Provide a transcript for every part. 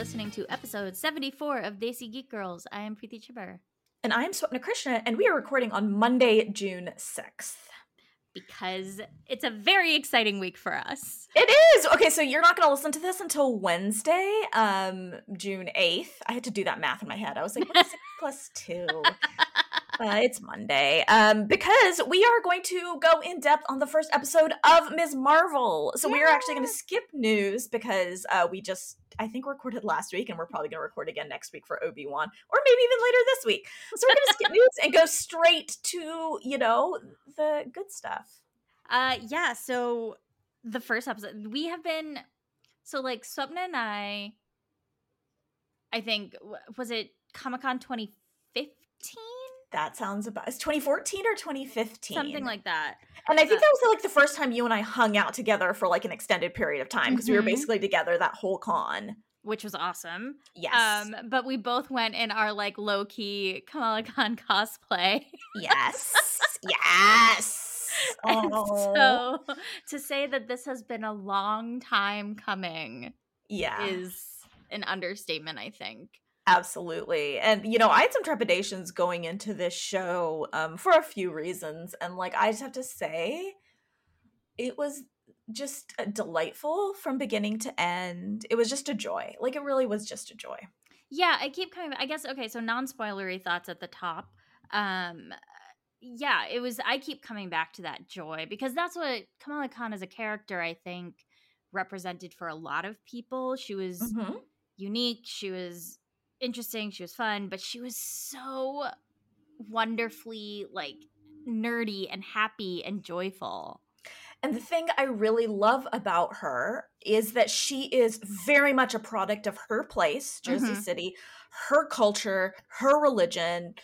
listening to episode 74 of Desi Geek Girls. I am Preeti Chibber. And I'm Swapna Krishna, and we are recording on Monday, June 6th. Because it's a very exciting week for us. It is! Okay, so you're not going to listen to this until Wednesday, um, June 8th. I had to do that math in my head. I was like, what is 6 plus 2? Uh, it's Monday. Um, because we are going to go in depth on the first episode of Ms. Marvel. So yeah. we are actually going to skip news because uh, we just, I think, recorded last week and we're probably going to record again next week for Obi Wan or maybe even later this week. So we're going to skip news and go straight to, you know, the good stuff. Uh, yeah. So the first episode, we have been, so like Swapna and I, I think, was it Comic Con 2015? That sounds about it's 2014 or 2015 something like that. And i think that was like the first time you and i hung out together for like an extended period of time because mm-hmm. we were mm-hmm. basically together that whole con. Which was awesome. Yes. Um but we both went in our like low-key kamala khan cosplay. Yes. Yes. Oh. so to say that this has been a long time coming yeah. is an understatement i think Absolutely. And you know, I had some trepidations going into this show um for a few reasons and like I just have to say it was just uh, delightful from beginning to end. It was just a joy. Like it really was just a joy. Yeah, I keep coming I guess okay, so non-spoilery thoughts at the top. Um yeah, it was I keep coming back to that joy because that's what Kamala Khan as a character I think represented for a lot of people. She was mm-hmm. unique, she was interesting, she was fun, but she was so wonderfully like nerdy and happy and joyful. And the thing I really love about her is that she is very much a product of her place, Jersey mm-hmm. City, her culture, her religion,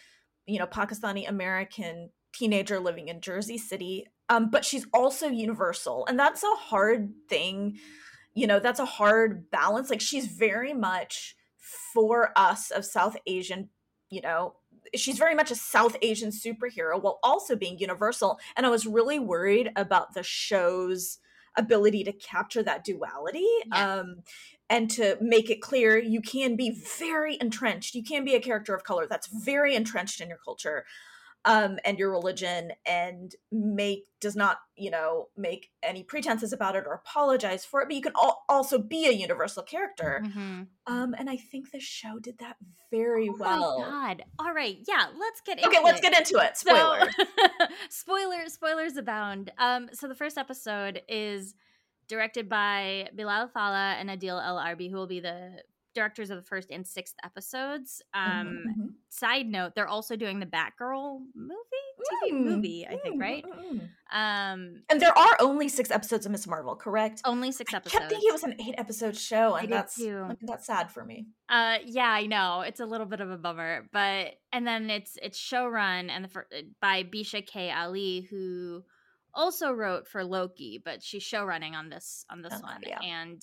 you know, Pakistani American teenager living in Jersey City. Um, but she's also universal. And that's a hard thing. You know, that's a hard balance. Like she's very much for us of South Asian, you know, she's very much a South Asian superhero while also being universal. And I was really worried about the show's ability to capture that duality. Yeah. Um, and to make it clear you can be very entrenched you can be a character of color that's very entrenched in your culture um, and your religion and make does not you know make any pretenses about it or apologize for it but you can al- also be a universal character. Mm-hmm. um, and i think the show did that very oh well. God. All right. Yeah let's get okay let's it. get into it. Spoiler. so, spoiler spoilers abound. Um so the first episode is directed by bilall fallah and adil el arbi who will be the directors of the first and sixth episodes. Mm-hmm, um, mm-hmm. Side note: They're also doing the Batgirl movie, TV mm, movie, I think, mm, right? Mm, um, and there are only six episodes of Miss Marvel, correct? Only six episodes. I kept thinking it was an eight-episode show, and that's that's sad for me. Uh, yeah, I know it's a little bit of a bummer, but and then it's it's showrun and the by Bisha K Ali, who also wrote for Loki, but she's showrunning on this on this one, yeah. and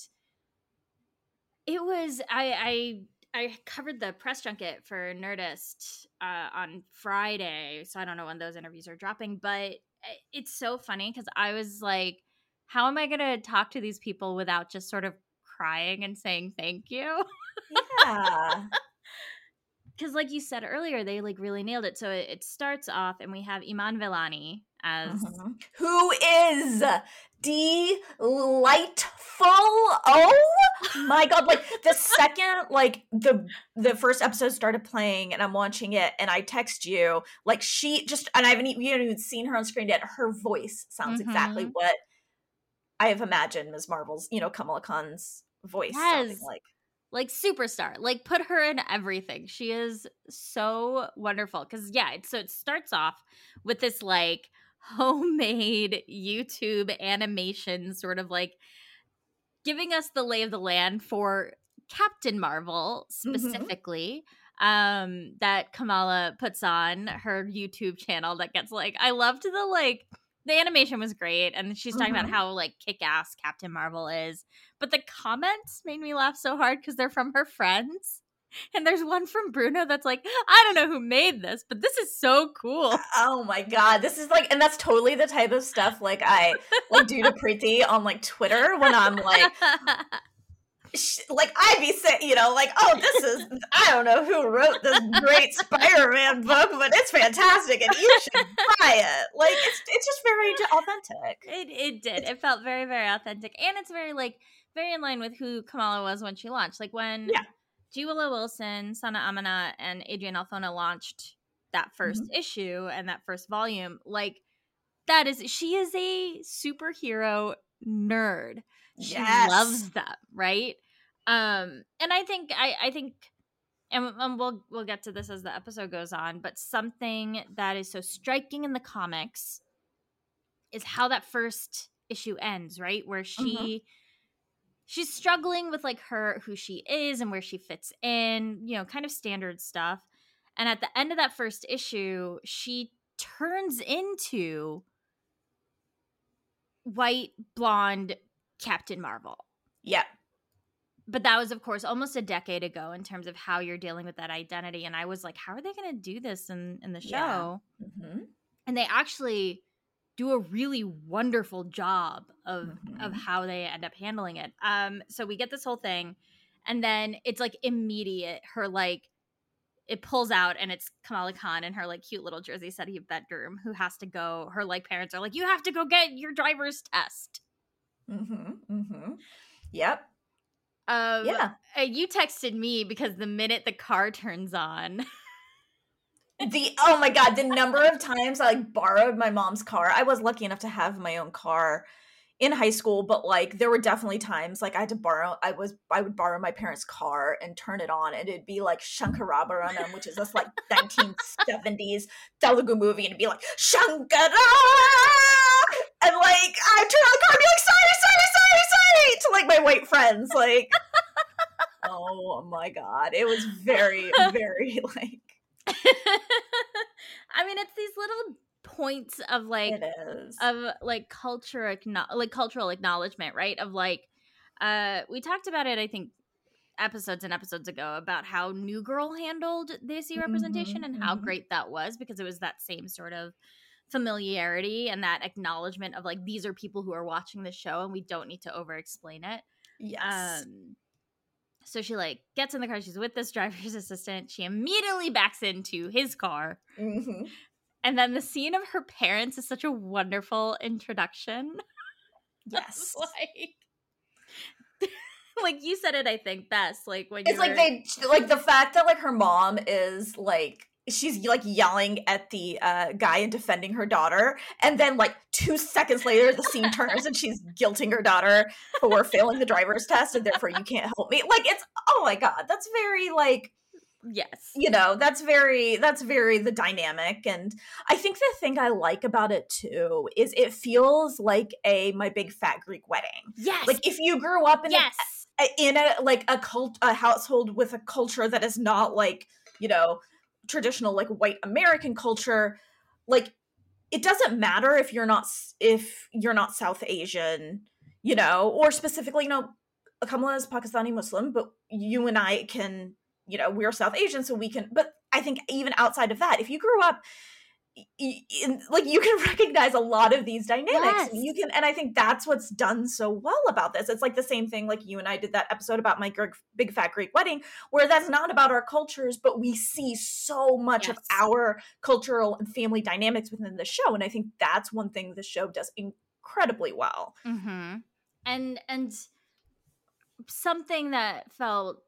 it was I I I covered the press junket for Nerdist uh, on Friday, so I don't know when those interviews are dropping, but eh, it's so funny because I was like, how am I going to talk to these people without just sort of crying and saying thank you? Yeah. Because, like you said earlier, they like really nailed it. So it, it starts off, and we have Iman Vellani as mm-hmm. who is delightful. Oh my god! Like the second, like the the first episode started playing, and I'm watching it, and I text you, like she just, and I haven't even, you haven't even seen her on screen yet. Her voice sounds mm-hmm. exactly what I have imagined Ms. Marvel's, you know, Kamala Khan's voice yes. like like superstar like put her in everything she is so wonderful because yeah it, so it starts off with this like homemade YouTube animation, sort of like giving us the lay of the land for Captain Marvel mm-hmm. specifically. Mm-hmm. Um, that Kamala puts on her YouTube channel that gets like I loved the like the animation was great and she's talking mm-hmm. about how like kick-ass Captain Marvel is. But the comments made me laugh so hard because they're from her friends. And there's one from Bruno that's like, I don't know who made this, but this is so cool. Oh my god, this is like, and that's totally the type of stuff like I like do to Preeti on like Twitter when I'm like, like I'd be saying, you know, like, oh, this is I don't know who wrote this great Spider-Man book, but it's fantastic, and you should buy it. Like it's it's just very authentic. It it did. It felt very very authentic, and it's very like very in line with who Kamala was when she launched. Like when Yeah. G. Willow Wilson, Sana Amanat, and Adrian Alphona launched that 1st issue and that first volume, like that is she is a superhero nerd. She Yes. loves them, right? Um, and I think I I think and, and we'll we'll get to this as the episode goes on, but something that is so striking in the comics is how that first issue ends, right? Where she she's struggling with like her who she is and where she fits in, you know, kind of standard stuff. And at the end of that first issue, she turns into white blonde Captain Marvel. Yeah. But that was, of course, almost a decade ago in terms of how you're dealing with that identity. And I was like, how are they going to do this in, in the show? Yeah. hmm And they actually do a really wonderful job of of Mhm. how they end up handling it. Um, so we get this whole thing, and then it's like immediate. Her like it pulls out, and it's Kamala Khan in her like cute little Jersey City bedroom who has to go. Her like parents are like, you have to go get your driver's test. hmm hmm Yep. Um, Yeah. uh, you texted me because the minute the car turns on, The oh my god, the number of times I like borrowed my mom's car. I was lucky enough to have my own car in high school, but like there were definitely times like I had to borrow I was I would borrow my parents' car and turn it on and it'd be like Shankarabharanam, which is this like 1970s Telugu movie, and it'd be like Shankara and like I'd turn on the car and be like, sorry, sorry, sorry, sorry to like my white friends. Like Oh my god. It was very, very like I mean, it's these little points of like of like culture like cultural acknowledgement right of like uh we talked about it i think episodes and episodes ago about how new girl handled the issue representation Mhm, and how mhm. great that was because it was that same sort of familiarity and that acknowledgement of like these are people who are watching the show and we don't need to over explain it yes. um so she like gets in the car she's with this driver's assistant she immediately backs into his car Mhm. and then the scene of her parents is such a wonderful introduction. Yes. like, like you said it, I think best. Like when It's you like they like the fact that like her mom is like she's like yelling at the uh guy and defending her daughter and then like 2 seconds later the scene turns and she's guilting her daughter for failing the driver's test and therefore you can't help me. Like it's oh my god, that's very like yes, you know that's very that's very the dynamic and i think the thing i like about it too is it feels like a my big fat greek wedding. Yes, like if you grew up in yes, a, in a like a cult a household with a culture that is not like you know traditional like white american culture like it doesn't matter if you're not if you're not south asian you know or specifically you know kamala is pakistani muslim but you and i can you know we're south asian so we can but i think even outside of that if you grew up like you can recognize a lot of these dynamics and you can and i think that's what's done so well about this. It's like the same thing like you and i did that episode about my Greek, big fat greek wedding where that's not about our cultures but we see so much of our cultural and family dynamics within the show and i think that's one thing the show does incredibly well. Mm-hmm. and and something that felt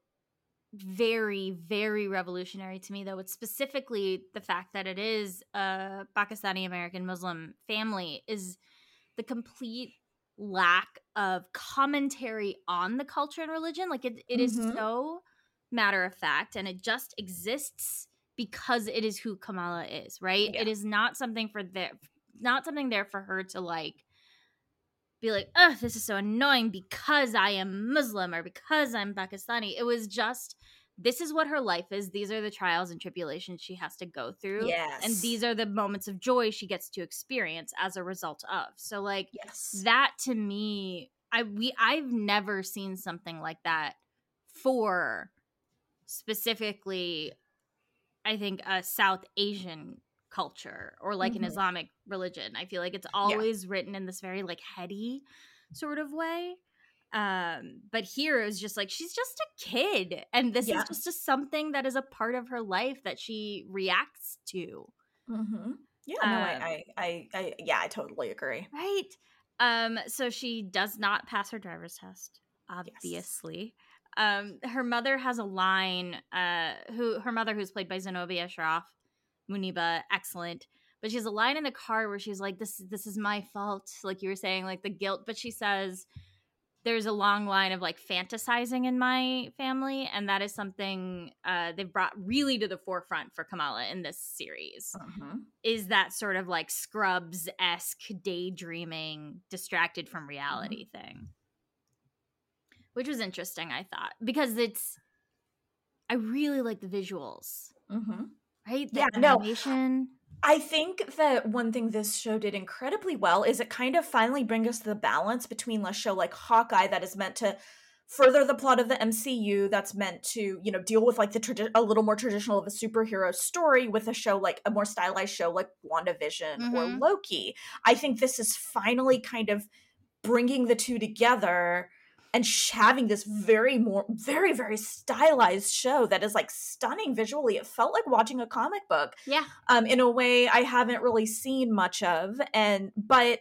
very very revolutionary to me though it's specifically the fact that it is a pakistani american muslim family is the complete lack of commentary on the culture and religion like it, it is Mhm. so matter of fact and it just exists because it is who kamala is right Yeah. it is not something for there not something there for her to like be like, oh, this is so annoying because I am Muslim or because I'm Pakistani. It was just, this is what her life is. These are the trials and tribulations she has to go through. yes And these are the moments of joy she gets to experience as a result of. So, like, yes that to me, I we I've never seen something like that for specifically, I think, a South Asian culture or like an Mhm. Islamic religion. I feel like it's always written in this very like heady sort of way. Um, but here it was just like she's just a kid, and this Yeah. is just a, something that is a part of her life that she reacts to. Mm-hmm. Yeah, no, Um, I, I, I, I, yeah, I totally agree. Right. Um, so she does not pass her driver's test, obviously. Um, her mother has a line, uh, who her mother, who's played by Zenobia Shroff, Muneeba, excellent. But she has a line in the car where she's like, This this is my fault, like you were saying, like the guilt. But she says there's a long line of like fantasizing in my family, and that is something uh they've brought really to the forefront for Kamala in this series Mm-hmm. is that sort of like Scrubs esque daydreaming, distracted from reality thing. Which was interesting, I thought, because it's, I really like the visuals, Mm-hmm. Right? The Yeah, no. I think that one thing this show did incredibly well is it kind of finally brings us the balance between a show like Hawkeye that is meant to further the plot of the MCU that's meant to, you know, deal with like the tradi- a little more traditional of a superhero story with a show like a more stylized show like WandaVision or Mhm. Loki. I think this is finally kind of bringing the two together and sh- having this very more very very stylized show that is like stunning visually. It felt like watching a comic book Yeah. um, in a way I haven't really seen much of, and but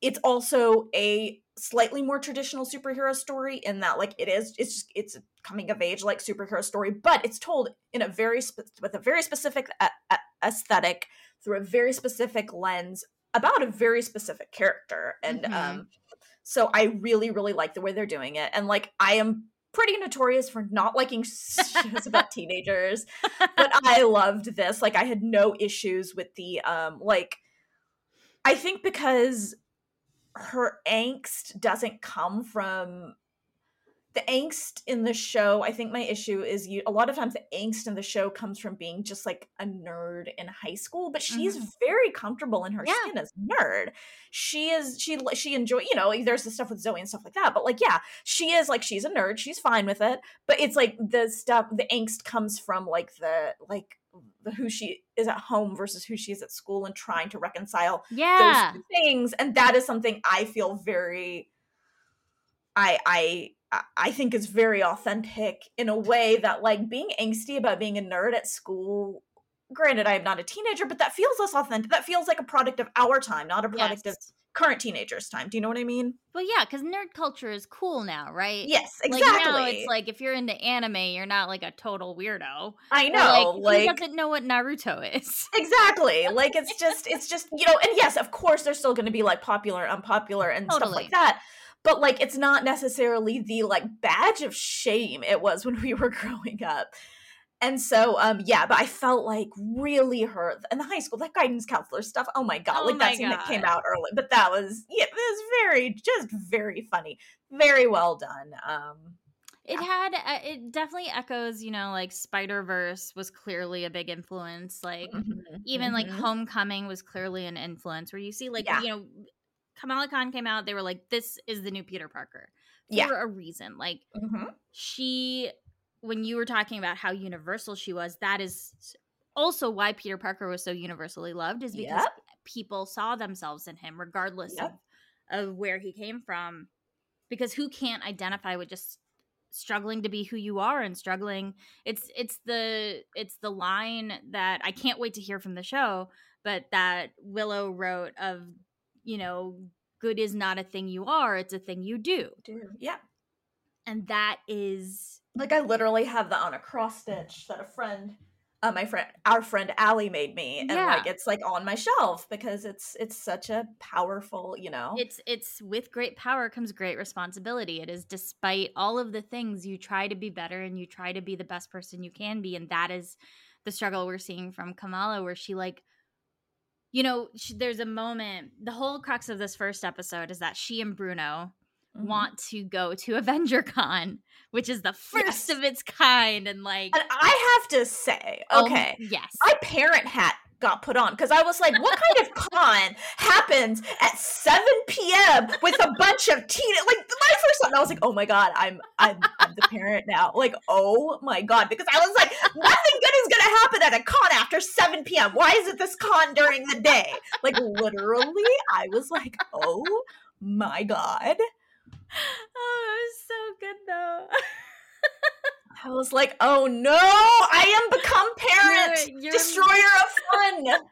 it's also a slightly more traditional superhero story in that like it is it's just it's a coming of age like superhero story, but it's told in a very spe- with a very specific a- a- aesthetic through a very specific lens about a very specific character, and Mhm. um, so I really really like the way they're doing it, and like I am pretty notorious for not liking shows about teenagers but I loved this. Like I had no issues with the um like I think because her angst doesn't come from the angst in the show. I think my issue is you a lot of times the angst in the show comes from being just like a nerd in high school, but she's mm-hmm. very comfortable in her Yeah. skin as a nerd. She is she she enjoy, you know, there's the stuff with Zoe and stuff like that, but like yeah, she is like she's a nerd, she's fine with it, but it's like the stuff the angst comes from like the like the who she is at home versus who she is at school and trying to reconcile Yeah. those two things and that is something i feel very i i I- think is very authentic in a way that like being angsty about being a nerd at school granted i am not a teenager but that feels less authentic that feels like a product of our time not a product of current teenagers time do you know what i mean Well, yeah, because nerd culture is cool now, right? yes Like exactly now it's like if you're into anime, you're not like a total weirdo. i Or, know like, like, who doesn't know what Naruto is? exactly like it's just it's just you know and yes of course there's still going to be like popular and unpopular and stuff like that but like it's not necessarily the like badge of shame it was when we were growing up and so um yeah but i felt like really hurt in the high school that guidance counselor stuff oh my god Oh like my that scene that came out early but that was yeah it was very just very funny very well done um It Yeah. had uh, it definitely echoes, you know, like Spider Verse was clearly a big influence. Like even like mhm. Homecoming was clearly an influence. Where you see like Yeah. you know, Kamala Khan came out, they were like, "This is the new Peter Parker." For Yeah. a reason. Like Mhm. she, when you were talking about how universal she was, that is also why Peter Parker was so universally loved. Is because Yep. people saw themselves in him, regardless Yep. of of where he came from. Because who can't identify with just struggling to be who you are and struggling it's it's the it's the line that i can't wait to hear from the show but that willow wrote of you know good is not a thing you are it's a thing you do. Dude, yeah. And that is Like I literally have that on a cross stitch that a friend, uh, my friend, our friend Allie made me, and like it's like on my shelf because it's it's such a powerful, you know. it's it's with great power comes great responsibility. It is despite all of the things you try to be better and you try to be the best person you can be and that is the struggle we're seeing from kamala where she like you know she, there's a moment the whole crux of this first episode is that she and bruno Mhm. want to go to avenger con which is the first Yes. of its kind and like And I have to say, oh, okay, yes my parent hat got put on because I was like, what kind of con happens at 7 p.m. with a bunch of teen? Like my first thought, I was like, oh my god, I'm I'm, I'm the parent now. Like, oh my god, because I was like, nothing good is gonna happen at a con after 7 p.m. Why is it this con during the day? Like literally, I was like, oh my god. oh, it was so good though. I was like, oh no, I am become parent, you're, you're... destroyer of fun.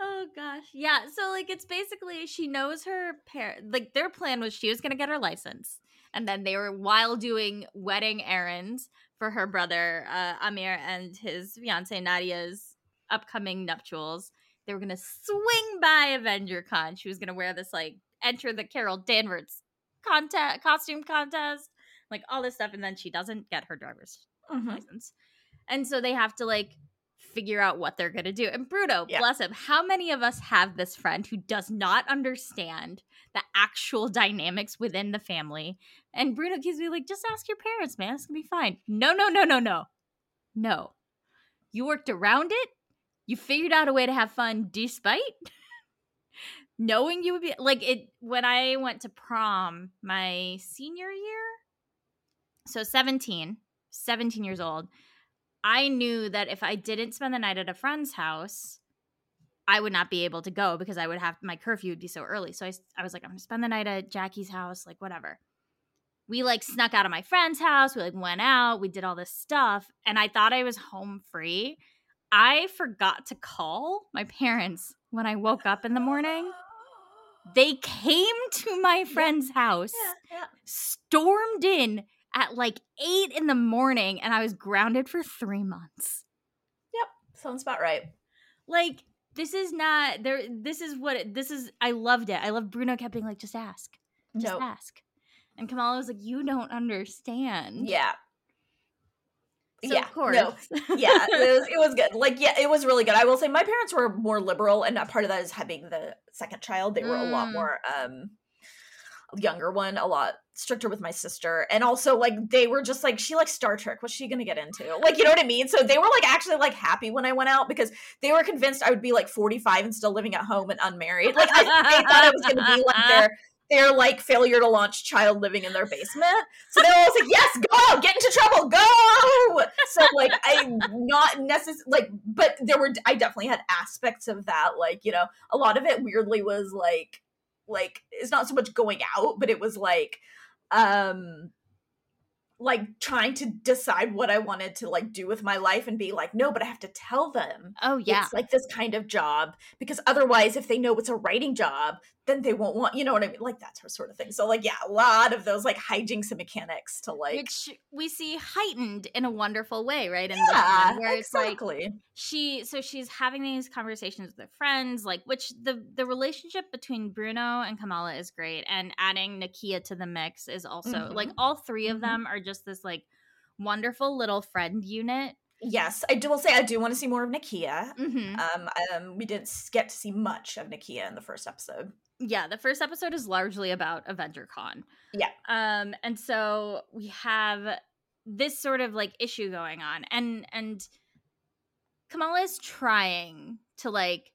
oh gosh. Yeah. So like it's basically she knows her parent like their plan was she was gonna get her license. And then they were while doing wedding errands for her brother, uh, Amir and his fiance Nadia's upcoming nuptials. They were gonna swing by Avenger Con. She was gonna wear this like enter the Carol Danvers contest costume contest, like all this stuff, and then she doesn't get her driver's mm-hmm. license. And so they have to like figure out what they're going to do. And Bruno, yeah. bless him, how many of us have this friend who does not understand the actual dynamics within the family? And Bruno keeps me like, just ask your parents, man. It's going to be fine. No, no, no, no, no. No. You worked around it. You figured out a way to have fun despite knowing you would be like it when I went to prom my senior year. So 17, 17 years old I knew that if I didn't spend the night at a friend's house, I would not be able to go because I would have my curfew would be so early. So I, I was like, I'm gonna spend the night at Jackie's house, like whatever. We like snuck out of my friend's house. We like went out. We did all this stuff, and I thought I was home free. I forgot to call my parents when I woke up in the morning. They came to my friend's house, yeah, yeah. stormed in, at like eight in the morning and I was grounded for three months. Yep. Sounds about right. Like, this is not there. This is what it, this is. I loved it. I love Bruno kept being like, just ask, just nope. ask. And Kamala was like, you don't understand. Yeah. So yeah, of course. No. yeah, it was, it was good. Like, yeah, it was really good. I will say my parents were more liberal, and part of that is having the second child. They were mm. a lot mm. more um younger one a lot stricter with my sister and also like they were just like she likes star trek what's she gonna get into? Like you know what i mean? So they were like actually like happy when i went out because they were convinced i would be like 45 and still living at home and unmarried. Like I, they thought i was gonna be like their their like failure to launch child living in their basement. So they were like yes go get into trouble go! So like i'm not necessarily like but there were i definitely had aspects of that like you know a lot of it weirdly was like like it's not so much going out but it was like um like trying to decide what I wanted to like do with my life and be like, no, but I have to tell them. Oh yeah. It's like this kind of job. Because otherwise, if they know it's a writing job, then they won't want, you know what I mean? Like that sort of thing. So like, yeah, a lot of those like hijinks and mechanics to like Which we see heightened in a wonderful way, right? In yeah, where exactly. it's like she so she's having these conversations with her friends, like which the the relationship between Bruno and Kamala is great. And adding Nakia to the mix is also mm-hmm. like all 3 of mm-hmm. them are just this like wonderful little friend unit Yes, I do. Will say I do want to see more of Nakia. Mm-hmm. Um, um, we didn't get to see much of Nakia in the first episode yeah, the first episode is largely about Avenger Con. Yeah. Um, and so we have this sort of like issue going on, and and Kamala is trying to like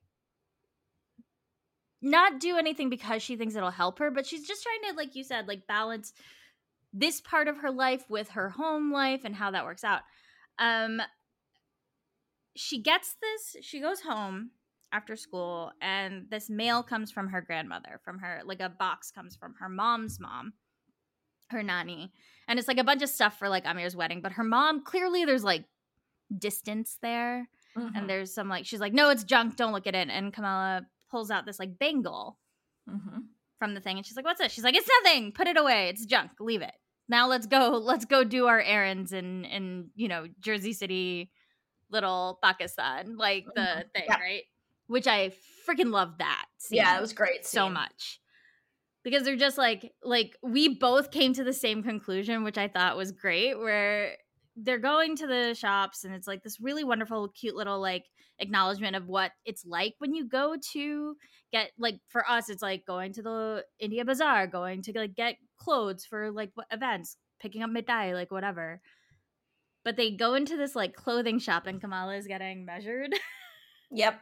not do anything because she thinks it'll help her, but she's just trying to, like you said, like balance this part of her life with her home life and how that works out. Um, she gets this. She goes home after school and this mail comes from her grandmother from her like a box comes from her mom's mom her nani and it's like a bunch of stuff for like amir's wedding but her mom clearly there's like distance there mm-hmm. and there's some like she's like no it's junk don't look at it and kamala pulls out this like bangle mm-hmm. from the thing and she's like what's this she's like it's nothing put it away it's junk leave it now let's go let's go do our errands in in you know jersey city little pakistan like the mm-hmm. thing yeah. right which I freaking love that. Yeah, it was great. So much. Because they're just like like we both came to the same conclusion, which I thought was great, where they're going to the shops and it's like this really wonderful, cute little like acknowledgement of what it's like when you go to get like for us, it's like going to the India Bazaar, going to like get clothes for like events, picking up mithai, like whatever. But they go into this like clothing shop and Kamala is getting measured. Yep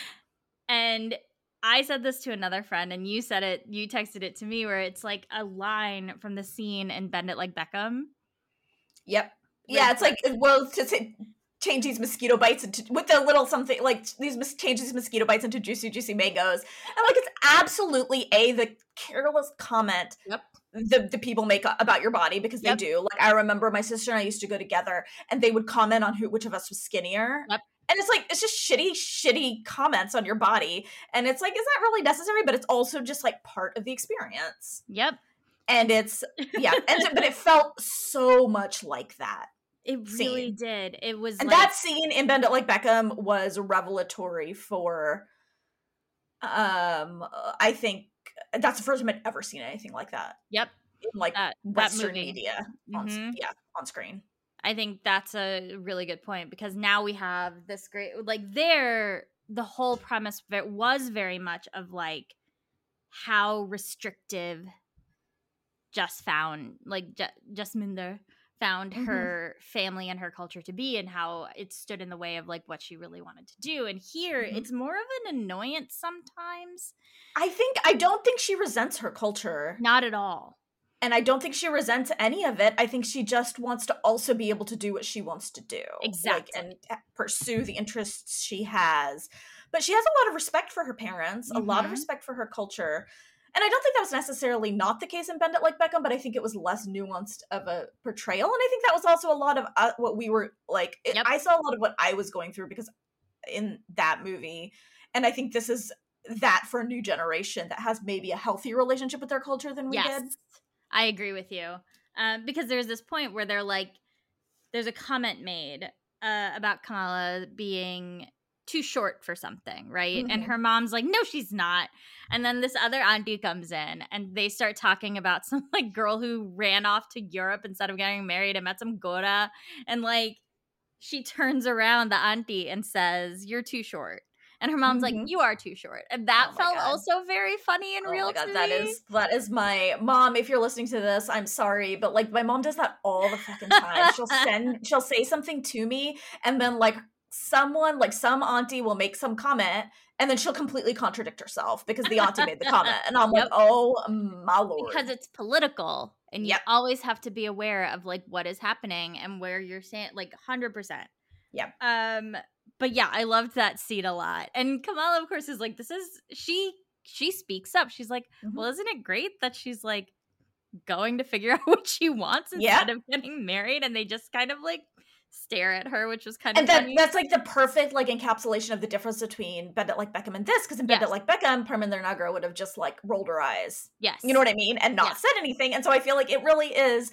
and I said this to another friend, and you said it, you texted it to me, where it's like a line from the scene in Bend It Like Beckham. Yep. Yeah, it's like, well, to say, change these mosquito bites into with the little something like these mis- change these mosquito bites into juicy juicy mangoes and like it's absolutely a the careless comment Yep. the, the people make about your body because they Yep. do like i remember my sister and i used to go together and they would comment on who which of us was skinnier Yep. and it's like it's just shitty shitty comments on your body and it's like is that really necessary but it's also just like part of the experience Yep. And it's yeah and but it felt so much like that It really Scene. did. It was and like, that scene in Bend It Like Beckham was revelatory for um I think that's the first time I'd ever seen anything like that Yep. in like That- that Western movie. media on, Mhm. yeah on screen. I think that's a really good point because now we have this great like there the whole premise of it was very much of like how restrictive just found like J- Jasminder found Mhm. her family and her culture to be and how it stood in the way of like what she really wanted to do and here Mhm. it's more of an annoyance sometimes I think I don't think she resents her culture not at all and I don't think she resents any of it. I think she just wants to also be able to do what she wants to do. like, Exactly. and uh, pursue the interests she has. But she has a lot of respect for her parents, a lot of Mhm. respect for her culture. And I don't think that was necessarily not the case in Bend It Like Beckham, but I think it was less nuanced of a portrayal. And I think that was also a lot of uh, what we were like. it- Yep. I saw a lot of what I was going through because in that movie. And I think this is that for a new generation that has maybe a healthier relationship with their culture than we yes did. i agree with you um, because there's this point where they're like there's a comment made uh, about kamala being too short for something right and Mhm. her mom's like no she's not and then this other auntie comes in and they start talking about some like girl who ran off to europe instead of getting married and met some gora and like she turns around the auntie and says you're too short and her mom's like Mhm. you are too short and that Oh felt God. also very funny and Oh real god, that is that is my mom. If you're listening to this, I'm sorry, but like my mom does that all the fucking time. she'll send, she'll say something to me, and then like someone, like some auntie, will make some comment, and then she'll completely contradict herself because the auntie made the comment, and I'm Yep. like, oh my lord, because it's political and you Yep. always have to be aware of like what is happening and where you're saying like 100% Yep. um but yeah i loved that scene a lot and kamala of course is like this is she she speaks up she's like Mhm. well isn't it great that she's like going to figure out what she wants Yeah. instead of getting married and they just kind of like stare at her which was kind of and that funny. that's like the perfect like encapsulation of the difference between Bend It Like Beckham and this, because in Bend Yes. It Like Beckham, Parminder Nagra would have just like rolled her eyes. Yes. You know what i mean? And not Yeah. said anything. And so i feel like it really is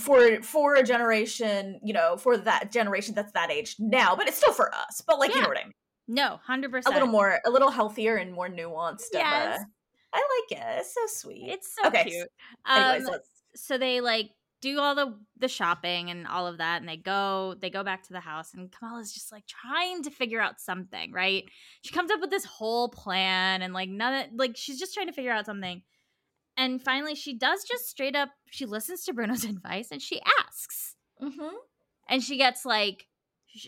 for for a generation you know for that generation that's that age now but it's still for us. But like you know what i mean? No 100% a little more a little healthier and more nuanced Yes. of a, i like it. It's so sweet. It's so Okay, cute. Um, let's so they like do all the the shopping and all of that and they go they go back to the house and Kamala's just like trying to figure out something, right? She comes up with this whole plan and like none of, like she's just trying to figure out something. And finally she does just straight up she listens to Bruno's advice and she asks. mm-hmm. And she gets like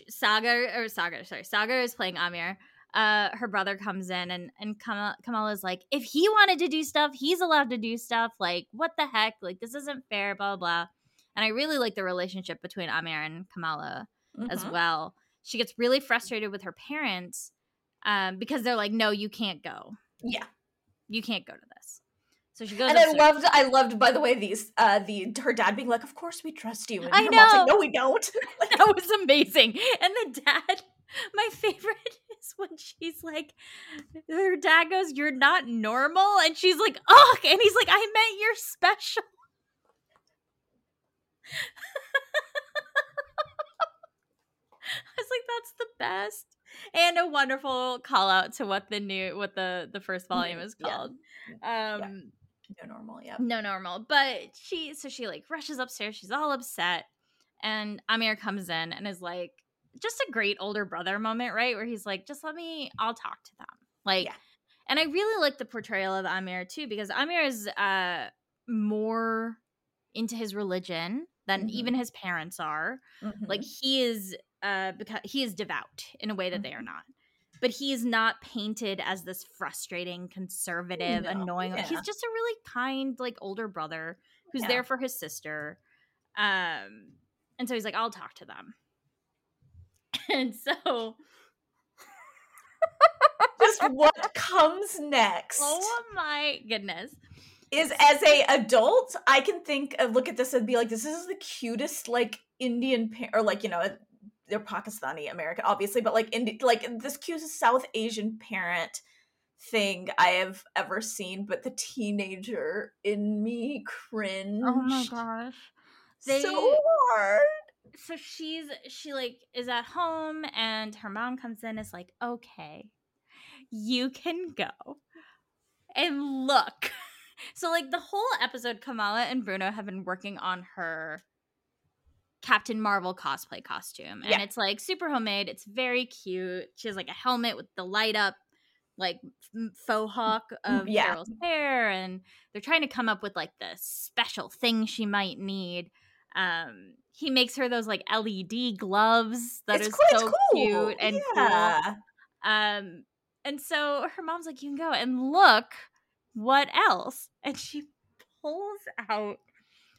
Saga or Saga, sorry, Saga is playing Amir. Uh, her brother comes in and and Kamala, Kamala's like, if he wanted to do stuff, he's allowed to do stuff. Like, what the heck? Like, this isn't fair. Blah blah. blah. And I really like the relationship between Amir and Kamala as Mm-hmm. well. She gets really frustrated with her parents um, because they're like, no, you can't go. yeah You can't go to this. So she goes. and i loved i loved by the way these uh the her dad being like of course we trust you and I mom's like know. no we don't like, that was amazing. And the dad, my favorite is when she's like, her dad goes, You're not normal. And she's like, Ugh. And he's like, I meant you're special. I was like, That's the best. And a wonderful call out to what the new, what the the first volume is Yeah. called. Um, no normal yeah no normal but she so she like rushes upstairs she's all upset and amir comes in and is like just a great older brother moment right where he's like just let me i'll talk to them like Yeah. and i really like the portrayal of amir too because amir is uh more into his religion than Mhm. even his parents are Mhm. like he is uh because he is devout in a way that they Mm-hmm. are not but he is not painted as this frustrating conservative No, annoying yeah. he's just a really kind like older brother who's Yeah. there for his sister um and so he's like i'll talk to them And so just what comes next. Oh my goodness. Is as a adult, I can think of look at this and be like, this is the cutest like Indian pa- or like you know uh, they're Pakistani American obviously, but like Indi- like this cutest South Asian parent thing I have ever seen. But the teenager in me cringe. Oh my gosh. They- so hard. So she's she like is at home and her mom comes in is like okay you can go and look so like the whole episode kamala and bruno have been working on her captain marvel cosplay costume and Yeah. it's like super homemade it's very cute she has like a helmet with the light up like faux hawk of yeah. Carol's hair and they're trying to come up with like the special thing she might need um he makes her those like led gloves that it's is cool. it's so cool. cute and yeah. cool um and so her mom's like you can go and look what else and she pulls out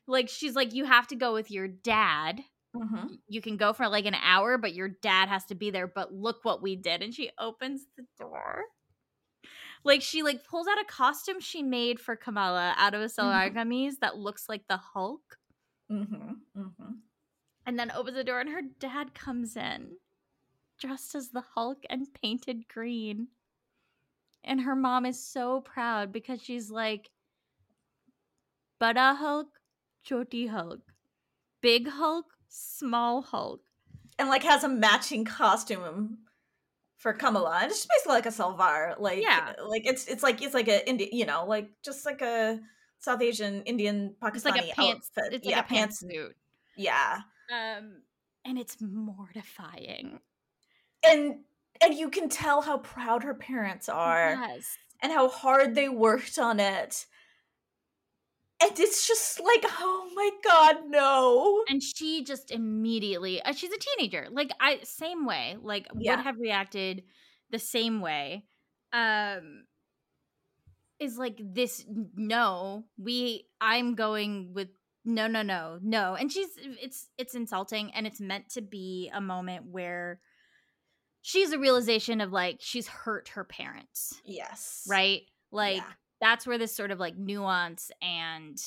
like she's like you have to go with your dad Mhm. you can go for like an hour but your dad has to be there but look what we did and she opens the door like she like pulls out a costume she made for kamala out of a Mhm. gummies that looks like the hulk Mhm. Mhm. And then opens the door and her dad comes in dressed as the hulk and painted green. And her mom is so proud because she's like bada hulk choti hulk big hulk small hulk. And like has a matching costume for Kamala, and it's just basically like a salvar, like Yeah. like it's it's like it's like a Indian you know, like just like a South Asian Indian Pakistani it's like a pants outfit. it's like yeah, a pantsuit. Yeah, um and it's mortifying and and you can tell how proud her parents are, yes and how hard they worked on it. And it's just like, oh my god, no. and she just immediately uh, she's a teenager like i same way like Yeah. would have reacted the same way um is like this no we i'm going with no no no no and she's it's it's insulting and it's meant to be a moment where she's a realization of like she's hurt her parents Yes. right like Yeah. that's where this sort of like nuance and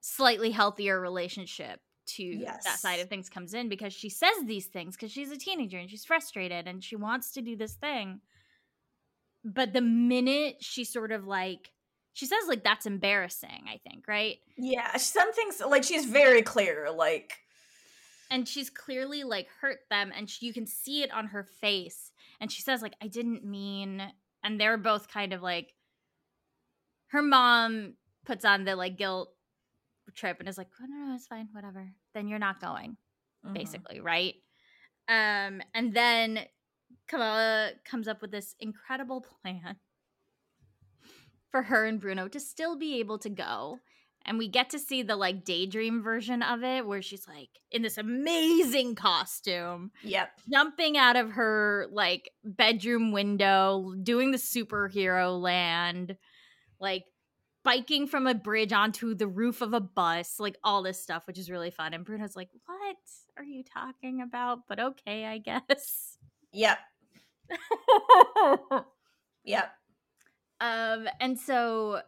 slightly healthier relationship to that side of things comes in because she says these things because she's a teenager and she's frustrated and she wants to do this thing but the minute she sort of like she says like that's embarrassing i think right Yeah, some things like she's very clear, like and she's clearly like hurt them and she, you can see it on her face and she says like i didn't mean and they're both kind of like her mom puts on the like guilt trip and is like oh, no no it's fine whatever then you're not going mhm. basically right um and then kamala comes up with this incredible plan for her and bruno to still be able to go and we get to see the like daydream version of it where she's like in this amazing costume Yep. jumping out of her like bedroom window doing the superhero land like biking from a bridge onto the roof of a bus like all this stuff which is really fun and bruno's like what are you talking about but okay i guess Yep. Yep. Um and so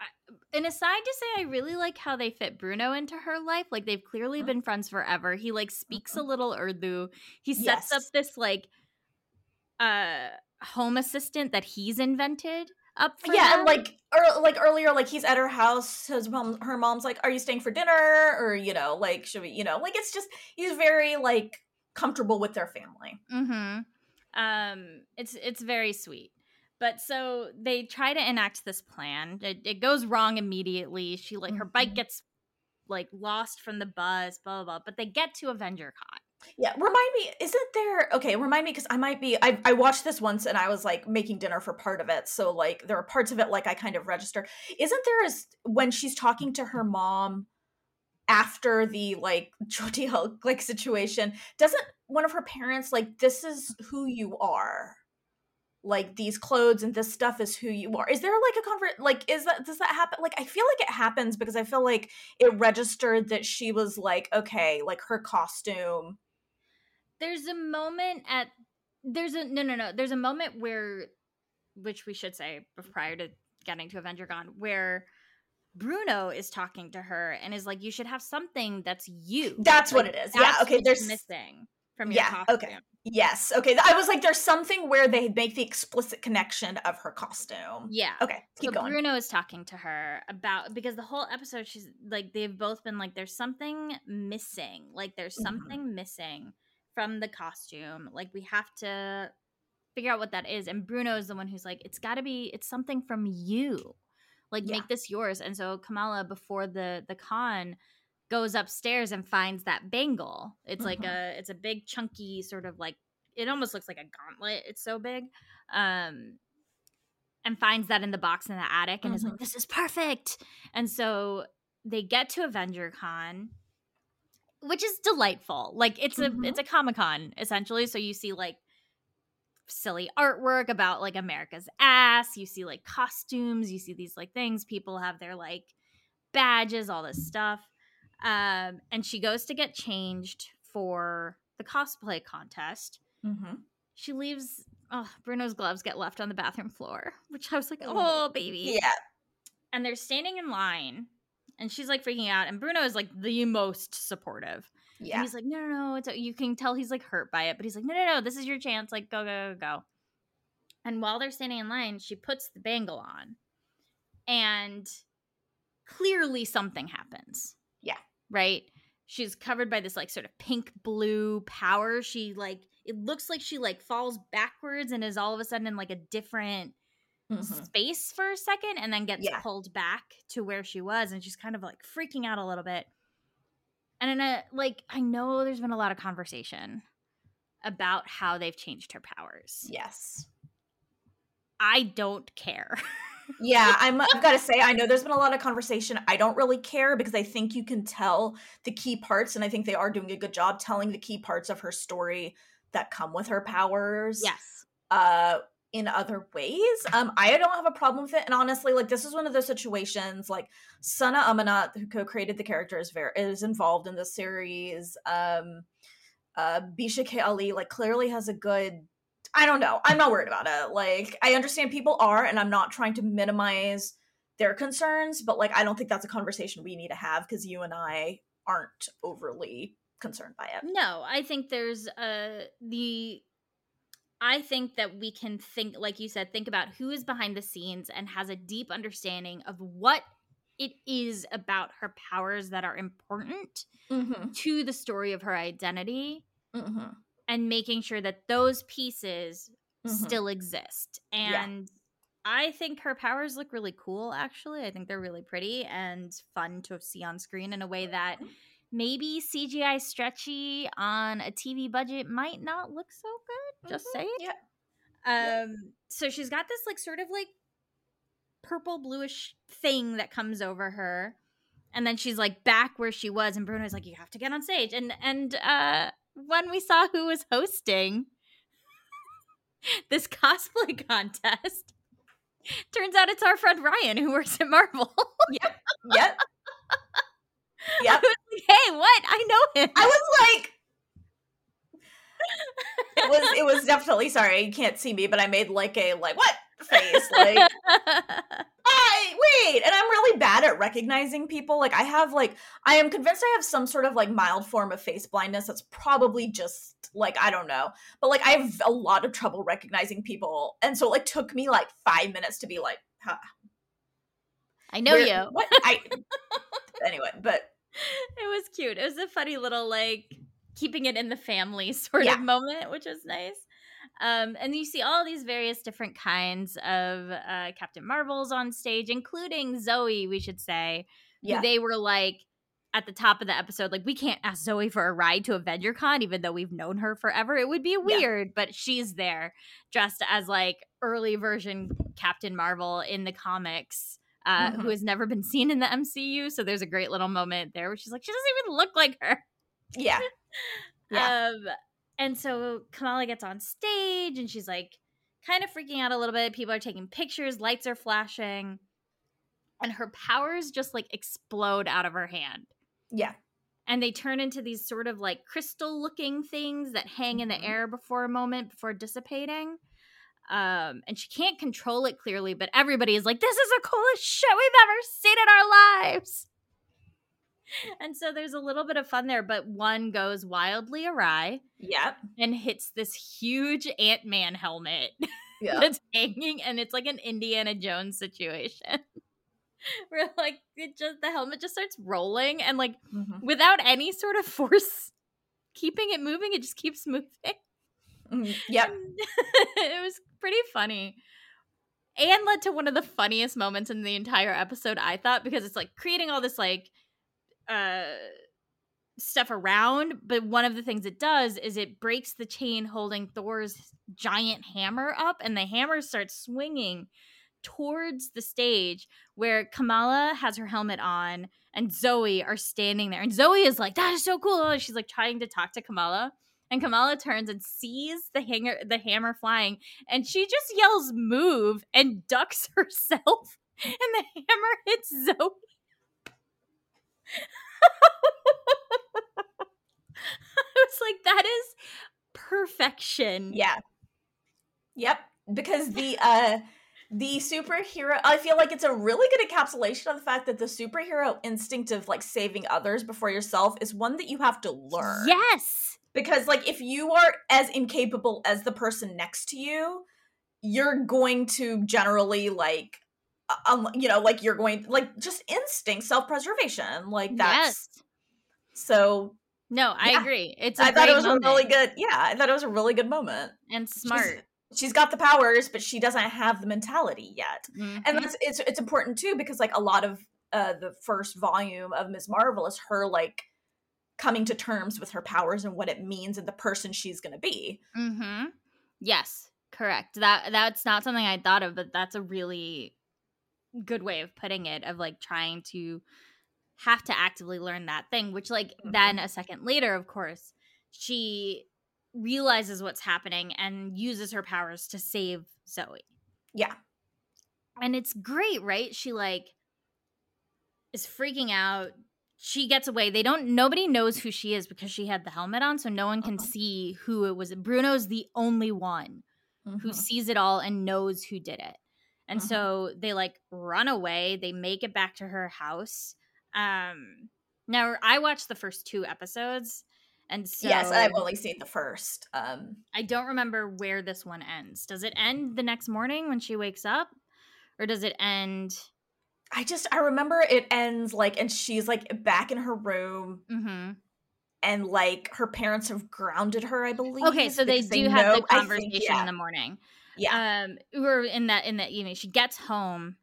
I- an aside to say i really like how they fit bruno into her life like they've clearly Mhm. been friends forever he like speaks a Mhm. little urdu he sets up this like uh home assistant that he's invented up for yeah, them. and like or like earlier, like he's at her house. His mom, her mom's like, "Are you staying for dinner?" Or you know, like, should we? You know, like it's just he's very like comfortable with their family. Mm-hmm. Um, it's it's very sweet. But so they try to enact this plan. It, it goes wrong immediately. She like her bike Mhm. gets like lost from the bus, blah blah blah. But they get to Avenger Con. Yeah, remind me, isn't there? Okay, remind me because I might be. I I watched this once and I was like making dinner for part of it, so like there are parts of it like I kind of register. Isn't there as when she's talking to her mom after the like Choti Hulk like situation? Doesn't one of her parents like this is who you are? Like these clothes and this stuff is who you are. Is there like a convert? Like, is that does that happen? Like, I feel like it happens because I feel like it registered that she was like, okay, like her costume there's a moment at there's a no no no there's a moment where which we should say prior to getting to Avenger Con where Bruno is talking to her and is like, "You should have something that's you." That's like, what it is. Yeah. Okay. There's missing from your yeah. costume. Okay. Yes. Okay. I was like, there's something where they make the explicit connection of her costume. Yeah. Okay. Keep so going. Bruno is talking to her about because the whole episode she's like they've both been like there's something missing. Like there's Mhm. something missing from the costume. Like we have to figure out what that is. And Bruno is the one who's like it's got to be it's something from you. Like Yeah. make this yours. And so Kamala before the the con goes upstairs and finds that bangle. It's like Mhm. a it's a big chunky sort of like it almost looks like a gauntlet. It's so big. Um and finds that in the box in the attic and is like Mhm. this is perfect. And so they get to Avenger Con which is delightful. Like it's a Mhm. it's a Comic-Con essentially, so you see like silly artwork about like America's ass, you see like costumes, you see these like things, people have their like badges, all this stuff. Um and she goes to get changed for the cosplay contest Mhm. she leaves oh bruno's gloves get left on the bathroom floor which i was like Oh. oh baby Yeah. and they're standing in line and she's like freaking out and bruno is like the most supportive and Yeah. he's like no no no it's you can tell he's like hurt by it but he's like no no no this is your chance like go go go go and while they're standing in line she puts the bangle on and clearly something happens. Right she's covered by this like sort of pink blue power she like it looks like she like falls backwards and is all of a sudden in like a different Mhm. space for a second and then gets Yeah. pulled back to where she was and she's kind of like freaking out a little bit and in a like i know there's been a lot of conversation about how they've changed her powers Yes. i don't care Yeah, I'm I've got to say I know there's been a lot of conversation. I don't really care because I think you can tell the key parts and I think they are doing a good job telling the key parts of her story that come with her powers. yes uh in other ways. Um, I don't have a problem with it. And honestly, like this is one of those situations like Sana Amanat, who co-created the character, is very is involved in this series. Um uh Bisha K. Ali like clearly has a good I don't know. I'm not worried about it. Like I understand people are, and I'm not trying to minimize their concerns, but like I don't think that's a conversation we need to have because you and I aren't overly concerned by it. No, I think there's uh the I think that we can think like you said think about who is behind the scenes and has a deep understanding of what it is about her powers that are important Mm-hmm. to the story of her identity Mm-hmm. And making sure that those pieces Mhm. still exist. Yeah. And I think her powers look really cool actually. I think they're really pretty and fun to see on screen in a way that Mhm. maybe CGI stretchy on a TV budget might not look so good. Just Mhm. say it. Yeah. Um Yeah. so she's got this like sort of like purple bluish thing that comes over her. And then she's like back where she was and Bruno's like you have to get on stage. And and uh when we saw who was hosting this cosplay contest, turns out it's our friend Ryan who works at Marvel. Yep. Yep. Yep. I was like, hey, what? I know him. I was like, it was it was definitely sorry you can't see me, but I made like a like what face like I wait, and I'm really bad at recognizing people. Like I have like I am convinced I have some sort of like mild form of face blindness. That's probably just like I don't know, but like I have a lot of trouble recognizing people, and so it like took me like five minutes to be like, huh, I know where- you. What I anyway, but It was cute. It was a funny little like keeping it in the family sort Yeah. of moment, which was nice. Um, and you see all these various different kinds of uh, Captain Marvels on stage, including Zoe. We should say, who yeah, they were like at the top of the episode, like we can't ask Zoe for a ride to AvengerCon, even though we've known her forever. It would be weird, but she's there dressed as like early version Captain Marvel in the comics. Uh, Who Mhm. has never been seen in the MCU? So there's a great little moment there where she's like, she doesn't even look like her. yeah, Yeah. Um, and so Kamala gets on stage and she's like kind of freaking out a little bit. People are taking pictures, lights are flashing, and her powers just like explode out of her hand. yeah. and they turn into these sort of like crystal looking things that hang in the Mhm. air before a moment before dissipating um and she can't control it clearly but everybody is like this is the coolest shit we've ever seen in our lives and so there's a little bit of fun there but one goes wildly awry Yep. and hits this huge ant-man helmet Yeah. that's hanging and it's like an indiana jones situation where like it just the helmet just starts rolling and like Mhm. without any sort of force keeping it moving it just keeps moving Mhm. Yep. It was pretty funny and led to one of the funniest moments in the entire episode i thought because it's like creating all this like uh stuff around but one of the things it does is it breaks the chain holding thor's giant hammer up and the hammer starts swinging towards the stage where kamala has her helmet on and zoe are standing there. And zoe is like that is so cool. And she's like trying to talk to kamala. And kamala turns and sees the hanger the hammer flying and she just yells move and ducks herself. And the hammer hits zoe I was like, that is perfection. Yeah. Yep. Because the uh the superhero I feel like it's a really good encapsulation of the fact that the superhero instinct of like saving others before yourself is one that you have to learn. Yes. Because like if you are as incapable as the person next to you, you're going to generally like um, you know, like you're going like just instinct self-preservation. Like that's yes. so No, I Yeah. agree. It's a I thought it was moment a really good yeah, I thought it was a really good moment. and smart. She's got the powers, but she doesn't have the mentality yet. Mhm. and that's it's it's important too because like a lot of uh the first volume of Ms. Marvel is her like coming to terms with her powers and what it means and the person she's going to be. Mm-hmm. Yes, correct. That that's not something I thought of, but that's a really good way of putting it. Of like trying to have to actively learn that thing, which like Mhm. then a second later, of course, she realizes what's happening and uses her powers to save Zoe. Yeah. And it's great, right? She like is freaking out. She gets away. They don't nobody knows who she is because she had the helmet on, so no one can Uh-huh. see who it was. Bruno's the only one who Mhm. sees it all and knows who did it. And Mhm. so they like run away. They make it back to her house. Um now I watched the first two episodes and so yes, I've only seen the first. Um I don't remember where this one ends. Does it end the next morning when she wakes up? Or does it end I just I remember it ends like and she's like back in her room Mm-hmm. and like her parents have grounded her, I believe. Okay, so they do have know- the conversation think, yeah, in the morning. Yeah. Um, or in that in that evening, she gets home.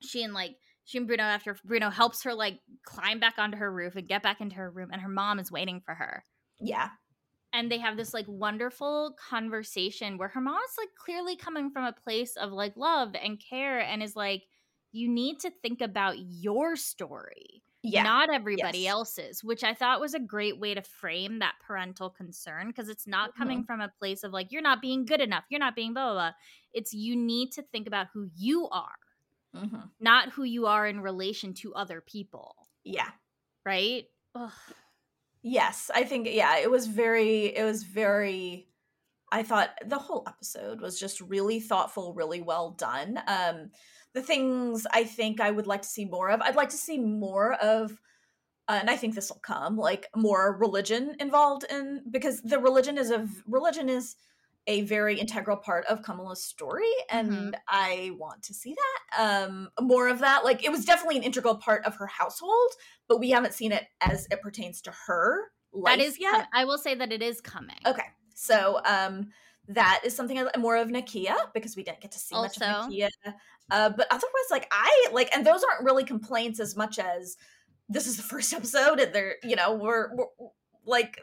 She and like she and Bruno after Bruno helps her like climb back onto her roof and get back into her room, and her mom is waiting for her. yeah. And they have this like wonderful conversation where her mom's like clearly coming from a place of like love and care, and is like, "You need to think about your story." Yeah. not everybody Yes. else's, which I thought was a great way to frame that parental concern because it's not coming from a place of like, you're not being good enough, you're not being blah, blah, blah. It's you need to think about who you are, Mhm. not who you are in relation to other people, Yeah. right? Ugh. Yes, I think yeah, it was very it was very I thought the whole episode was just really thoughtful, really well done. Um the things I think I would like to see more of. I'd like to see more of uh, and I think this will come like more religion involved in because the religion is a religion is a very integral part of Kamala's story and I want to see that um more of that like it was definitely an integral part of her household but we haven't seen it as it pertains to her life That is, yet com- I will say that it is coming. okay so um that is something I, more of Nakia because we didn't get to see much of Also. Nakia uh but otherwise like I like and those aren't really complaints as much as this is the first episode and they're you know we're, we're like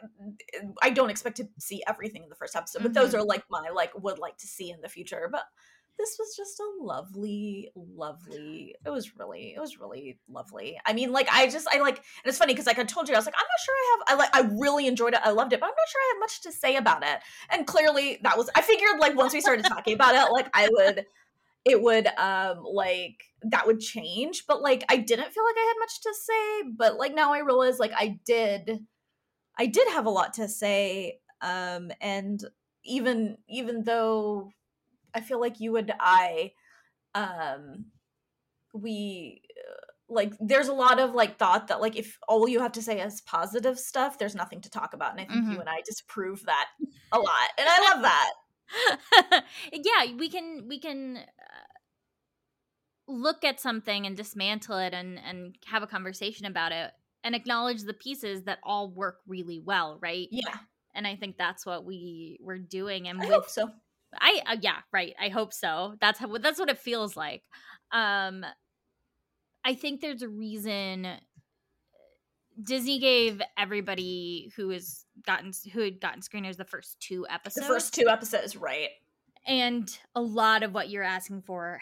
I don't expect to see everything in the first episode, but those Mhm. are like my like would like to see in the future. But this was just a lovely, lovely. It was really, it was really lovely. I mean, like I just I like, and it's funny because like I told you, I was like, I'm not sure I have. I like, I really enjoyed it. I loved it, but I'm not sure I have much to say about it. And clearly, that was. I figured like once we started talking about it, like I would. It would um like that would change but like i didn't feel like i had much to say but like now i realize like i did i did have a lot to say um and even even though i feel like you and i um we uh, like there's a lot of like thought that like if all you have to say is positive stuff there's nothing to talk about and i think Mhm. you and i disprove that a lot and i love that yeah, we can we can uh, look at something and dismantle it and and have a conversation about it and acknowledge the pieces that all work really well, right? yeah And I think that's what we were doing and i with hope so I uh, yeah, right. I hope so. That's how that's what it feels like. Um I think there's a reason Disney gave everybody who has gotten who had gotten screeners the first two episodes. the first two episodes right and a lot of what you're asking for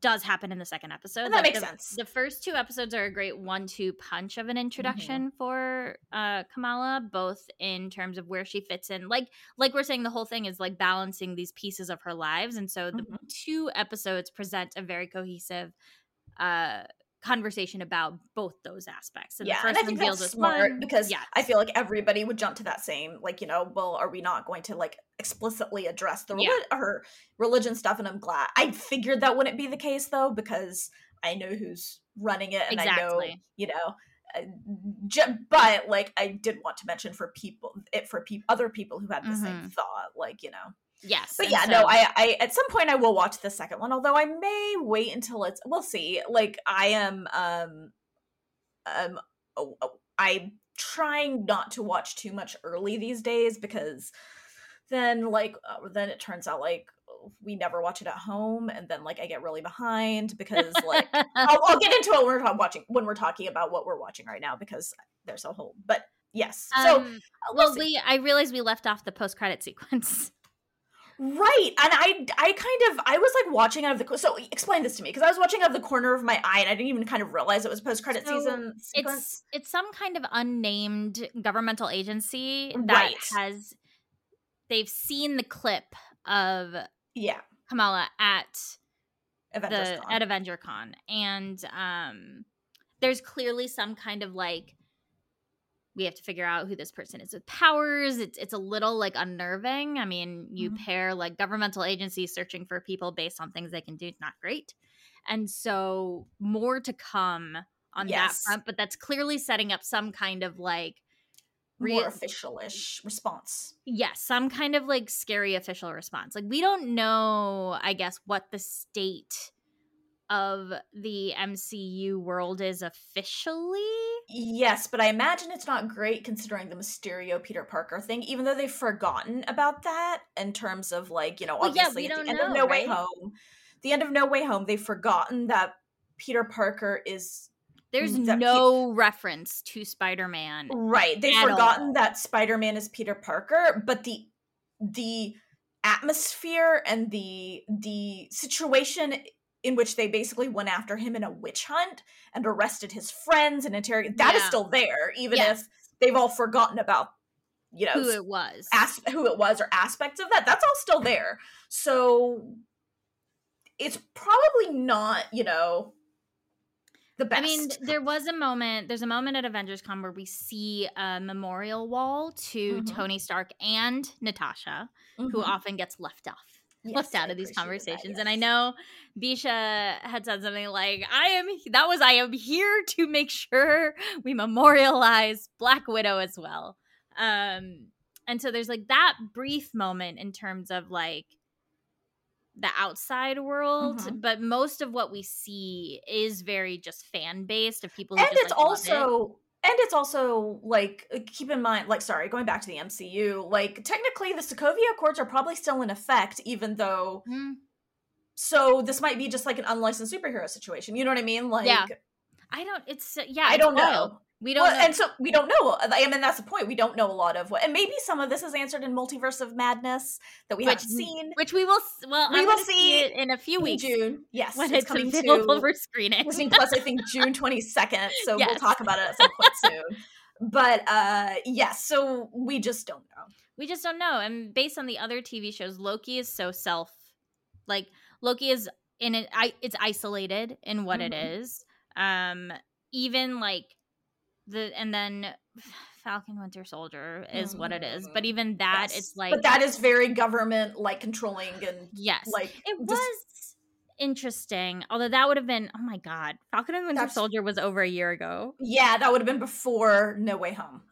does happen in the second episode. And that makes the, sense. The first two episodes are a great one-two punch of an Mm-hmm. introduction for uh, Kamala, both in terms of where she fits in. Like, like we're saying, the whole thing is like balancing these pieces of her lives, and so the Mhm. two episodes present a very cohesive uh, conversation about both those aspects. And yeah, the first and I one think deals that's smart one- because yeah, I feel like everybody would jump to that same, like, you know, well, are we not going to like explicitly address the Yeah. religion stuff? And I'm glad I figured that wouldn't be the case though, because I know who's running it, and I know, you know. Uh, but like I did want to mention for people it for peop other people who had the same Mhm. thought like you know yes. but yeah so- no I I at some point I will watch the second one although I may wait until it's we'll see like I am um um oh, oh, I'm trying not to watch too much early these days because then like uh, then it turns out like we never watch it at home and then like I get really behind because like I'll, I'll get into it when we're ta- watching when we're talking about what we're watching right now because there's a whole but yes so Um, uh, we'll well, we I realized we left off the post credit sequence. Right. And I I kind of I was like watching out of the so explain this to me because I was watching out of the corner of my eye and I didn't even kind of realize it was post credit So, season sequence. It's it's some kind of unnamed governmental agency that Right. has they've seen the clip of Yeah. Kamala at Avengers the Con. at AvengerCon and um there's clearly some kind of like we have to figure out who this person is with powers. It's it's a little like unnerving. I mean, you Mhm. pair like governmental agencies searching for people based on things they can do, not great. And so more to come on that front, but that's clearly setting up some kind of like more real- official-ish response. yes, some kind of like scary official response. Like we don't know, I guess, what the state of the MCU world is officially. Yes, but I imagine it's not great considering the Mysterio Peter Parker thing, even though they've forgotten about that in terms of like, you know, Well, yeah, obviously we at the end of No Way? Home. The end of No Way Home, they've forgotten that Peter Parker is There's that pe- no reference to Spider-Man. Right. They've forgotten all. that Spider-Man is Peter Parker, but the the atmosphere and the the situation in which they basically went after him in a witch hunt and arrested his friends and interrogated that is Yeah. still there, even if they've all forgotten about you know Who it was. as- who it was or aspects of that. That's all still there. So it's probably not, you know, the best. I mean, there was a moment. There's a moment at Avengers Con where we see a memorial wall to Mhm. Tony Stark and Natasha, who Mhm. often gets left off. Yes, left I out of these appreciated that, conversations. And I know Bisha had said something like, I am that was I am here to make sure we memorialize Black Widow as well. Um and so there's like that brief moment in terms of like the outside world, Mhm. but most of what we see is very just fan based of people who and it's like, also and it's also like uh, keep in mind like sorry going back to the mcu like technically the sokovia accords are probably still in effect even though Hmm. so this might be just like an unlicensed superhero situation you know what i mean like Yeah. I don't it's yeah, i don't wild. know We don't well, know. and so we don't know i mean that's the point we don't know a lot of what and maybe some of this is answered in multiverse of madness that we Which- haven't seen which we will well We I'm will see it in a few weeks june yes when it's, it's, coming available to for screening. Disney Plus, I think June 22nd. So we'll talk about it at some point soon. But uh yes, so we just don't know. we just don't know. And based on the other TV shows, Loki is so self like Loki is in it I it's isolated in what Mhm. it is. Um even like the and then Falcon Winter Soldier is what it is. But Mhm. even that Yes. it's like but that is very government like controlling and yes. like it was interesting. Although that would have been oh my god. Falcon and Winter That's- Soldier was over a year ago. yeah, that would have been before No Way Home.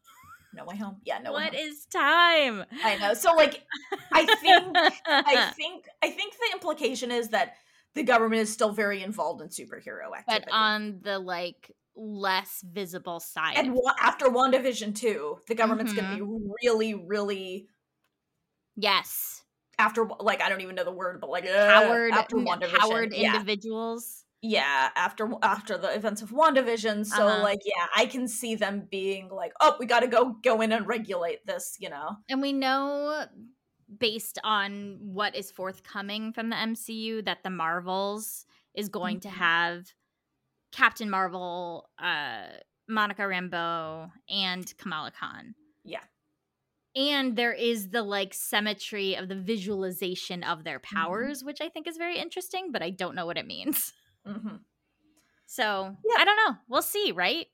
No Way Home. Yeah, No Way What is time? I know. So like I think I think I think the implication is that the government is still very involved in superhero activity. but on the like less visible side. and after WandaVision too, the government's going Mm-hmm. to be really, really yes. after like I don't even know the word, but like Powered after WandaVision, powered yeah, individuals. yeah, after after the events of WandaVision. So Uh-huh. like yeah, I can see them being like, oh, we got to go go in and regulate this, you know. And we know based on what is forthcoming from the MCU that the Marvels is going to Mhm. have Captain Marvel, uh Monica Rambeau and Kamala Khan. Yeah. And there is the like symmetry of the visualization of their Mm-hmm. powers, which I think is very interesting, but I don't know what it means. hmm So Yeah. I don't know. We'll see, right?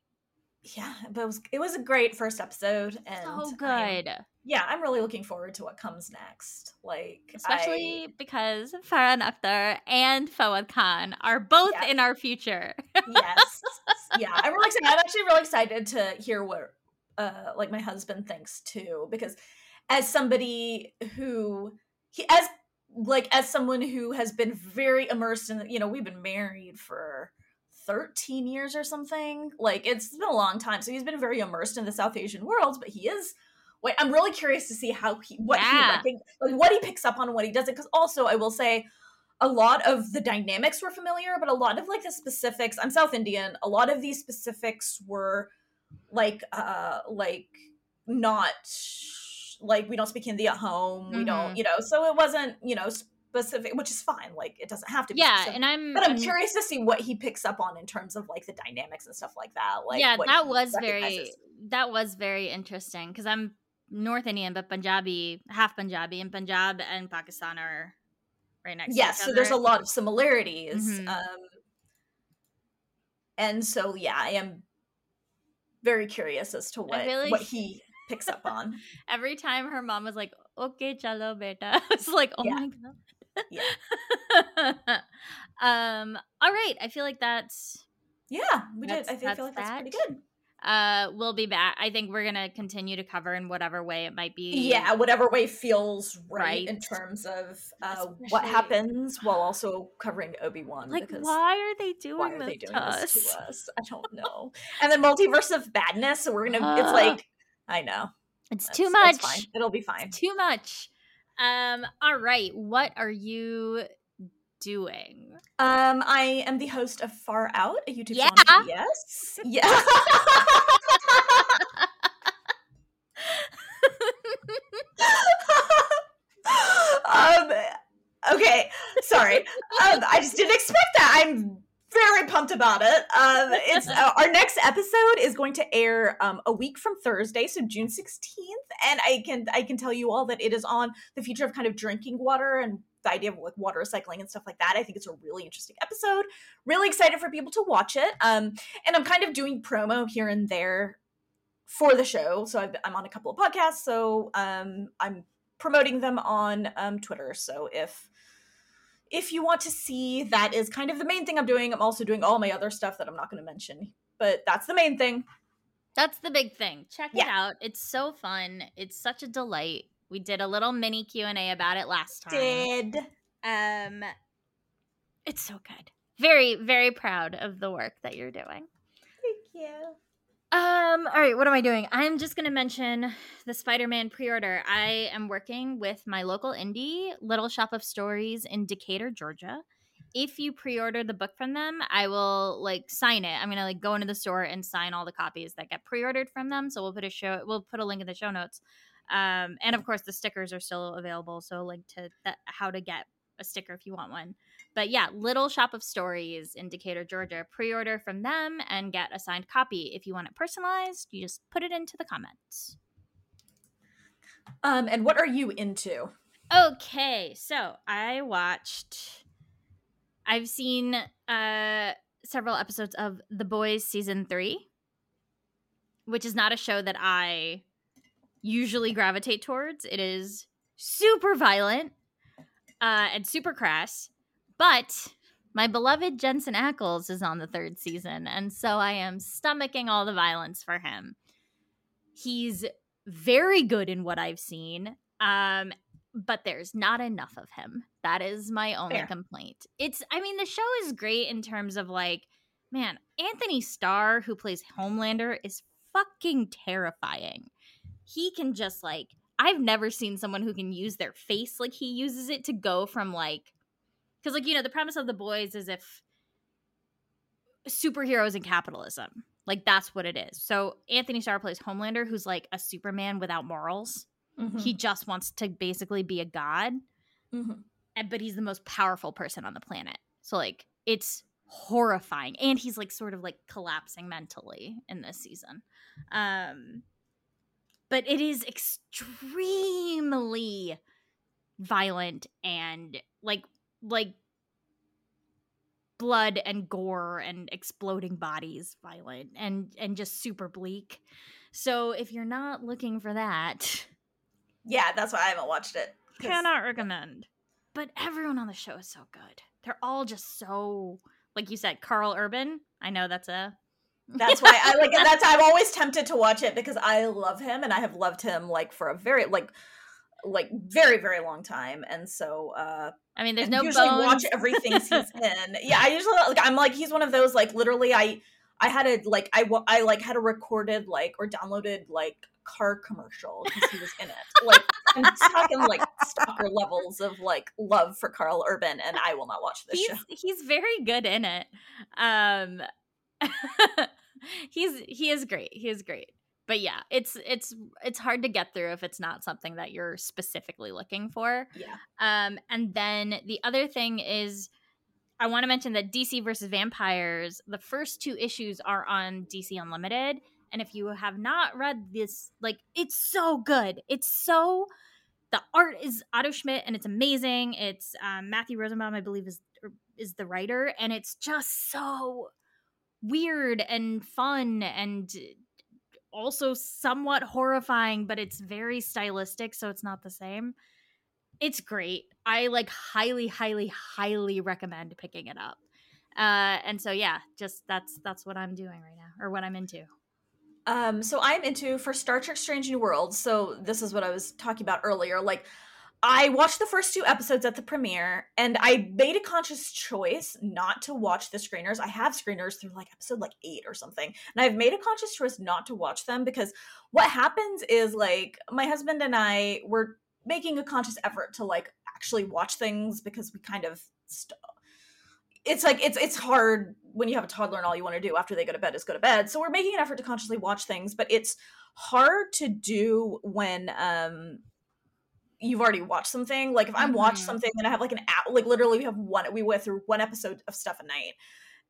Yeah, but it was it was a great first episode, and so I'm- good. yeah, I'm really looking forward to what comes next. Like, Especially I, because Farhan Akhtar and Fawad Khan are both Yes. in our future. yes, yeah, I'm really excited. I'm actually really excited to hear what, uh, like my husband thinks too, because as somebody who he as like as someone who has been very immersed in, you know, we've been married for. 13 years or something like it's been a long time so he's been very immersed in the south asian world but he is wait i'm really curious to see how he what Yeah. he like what he picks up on and what he doesn't because also i will say a lot of the dynamics were familiar, but a lot of like the specifics. I'm South Indian. A lot of these specifics were like uh like not like we don't speak Hindi at home. We Mhm. don't, you know. So it wasn't, you know, specific, which is fine. Like it doesn't have to be. yeah, specific. and I'm but I'm I'm- curious to see what he picks up on in terms of like the dynamics and stuff like that. Like yeah, that was very that was very interesting because I'm North Indian but Punjabi, half Punjabi, and Punjab and Pakistan are right next. yes to so each there's a lot of similarities Mhm. um and so yeah i am very curious as to what really- what he picks up on Every time her mom was like, "Okay, chalo, beta," it's like, "Oh Yeah. my god." Yeah. um. All right. I feel like that's yeah we That's- did i feel, that's feel like that's pretty good. Uh we'll be back i think we're gonna continue to cover in whatever way it might be yeah whatever way feels right, in terms of uh, what happens while also covering obi-wan like because why are they doing why are this they doing to us this to us? i don't know. And then multiverse of badness so we're gonna it's Uh, like i know. It's That's- too it's much. It'll be fine. too much um all right what are you doing Um, I am the host of Far Out, a YouTube Yeah. channel. Yes. Yeah. um. Okay. Sorry. Um, I just didn't expect that. I'm very pumped about it. Um, it's uh, our next episode is going to air um a week from Thursday, so June 16th, and I can I can tell you all that it is on the future of kind of drinking water and the idea of like water recycling and stuff like that. I think it's a really interesting episode. Really excited for people to watch it. Um, and I'm kind of doing promo here and there for the show. So I've, I'm on a couple of podcasts. So um, I'm promoting them on um, Twitter. So if if you want to see, that is kind of the main thing I'm doing. I'm also doing all my other stuff that I'm not going to mention, but that's the main thing. that's the big thing. Check it out. It's so fun. It's such a delight. We did a little mini q&a about it last time. Did. Um it's so good. Very very proud of the work that you're doing. Thank you. Um, all right, what am I doing? I'm just gonna mention the Spider-Man pre-order. I am working with my local indie, Little Shop of Stories in Decatur, Georgia. If you pre-order the book from them, I will like sign it. I'm gonna like go into the store and sign all the copies that get pre-ordered from them. So we'll put a show we'll put a link in the show notes. Um, and of course the stickers are still available. So link to that how to get a sticker if you want one. But yeah, Little Shop of Stories in Decatur, Georgia. Pre order from them and get a signed copy. If you want it personalized, you just put it into the comments. Um, and what are you into? Okay, so I watched I've seen uh several episodes of The Boys season 3, which is not a show that I usually gravitate towards. It is super violent uh and super crass, but my beloved Jensen Ackles is on the third season, and so I am stomaching all the violence for him. He's very good in what I've seen. Um, but there's not enough of him. That is my only Fair. complaint. It's I mean the show is great in terms of like man, Anthony Starr who plays Homelander is fucking terrifying. He can just like I've never seen someone who can use their face like he uses it to go from like cuz like you know the premise of the boys is if superheroes and capitalism. Like that's what it is. So Anthony Starr plays Homelander who's like a Superman without morals Mm-hmm. He just wants to basically be a god. Mm-hmm. And, but he's the most powerful person on the planet. So like it's horrifying. And he's like sort of like collapsing mentally in this season. Um but it is extremely violent and like like blood and gore and exploding bodies violent and and just super bleak so if you're not looking for that Yeah, that's why I haven't watched it. Cannot recommend. But everyone on the show is so good. They're all just so like you said, Karl Urban. I know that's a that's why I like that's I'm always tempted to watch it because I love him and I have loved him like for a very like like very very long time and so uh I mean there's no usually bones. watch everything he's in. Yeah, I usually like I'm like he's one of those like literally I I had a like I I like had a recorded like or downloaded like car commercial because he was in it. Like I'm talking like stalker levels of like love for Karl Urban, and I will not watch this he's, show. He's very good in it. Um, he's he is great. He is great. But yeah, it's it's it's hard to get through if it's not something that you're specifically looking for. Yeah. Um, and then the other thing is. I want to mention that DC versus Vampires, the first two issues are on DC Unlimited and if you have not read this, like it's so good. It's so the art is Otto Schmidt and it's amazing. It's um, Matthew Rosenbaum, I believe, is er, is the writer, and it's just so weird and fun and also somewhat horrifying, but it's very stylistic, so it's not the same. It's great. I like highly, highly, highly recommend picking it up. Uh, and so yeah, just that's that's what I'm doing right now, or what I'm into. Um, so I'm into for Star Trek Strange New Worlds. So this is what I was talking about earlier. Like I watched the first two episodes at the premiere and I made a conscious choice not to watch the screeners. I have screeners through like episode like 8 or something. And I've made a conscious choice not to watch them because what happens is like my husband and I were making a conscious effort to like actually watch things because we kind of st- it's like it's it's hard when you have a toddler and all you want to do after they go to bed is go to bed. So we're making an effort to consciously watch things, but it's hard to do when um you've already watched something. Like if I'm mm-hmm. watched something and I have like an hour, like literally we have one we went through one episode of stuff a night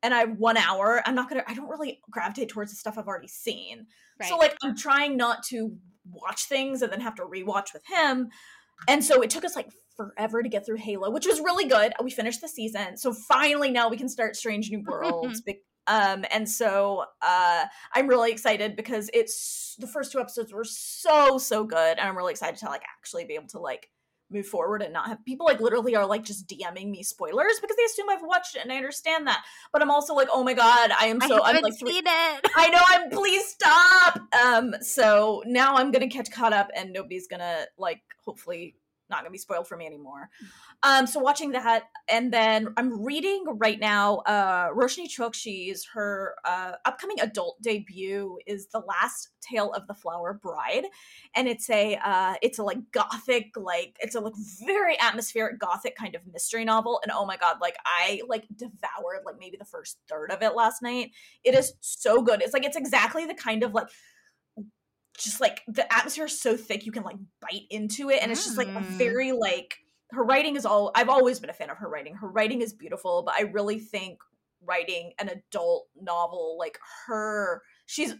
and I have one hour, I'm not gonna I don't really gravitate towards the stuff I've already seen. Right. So like I'm trying not to watch things and then have to rewatch with him. And so it took us like forever to get through Halo, which was really good. We finished the season. So finally now we can start Strange New Worlds. um and so uh I'm really excited because it's the first two episodes were so so good and I'm really excited to like actually be able to like move forward and not have people like literally are like just DMing me spoilers because they assume I've watched it and I understand that. But I'm also like, oh my god, I am so I am like three, it. I know I'm please stop. Um so now I'm gonna catch caught up and nobody's gonna like hopefully not gonna be spoiled for me anymore. Um, so watching that, and then I'm reading right now. Uh, Roshani Chokshi's her uh, upcoming adult debut is the last tale of the Flower Bride, and it's a uh, it's a like gothic like it's a like very atmospheric gothic kind of mystery novel. And oh my god, like I like devoured like maybe the first third of it last night. It is so good. It's like it's exactly the kind of like just like the atmosphere is so thick you can like bite into it and it's just like a mm. very like her writing is all I've always been a fan of her writing. Her writing is beautiful, but I really think writing an adult novel like her she's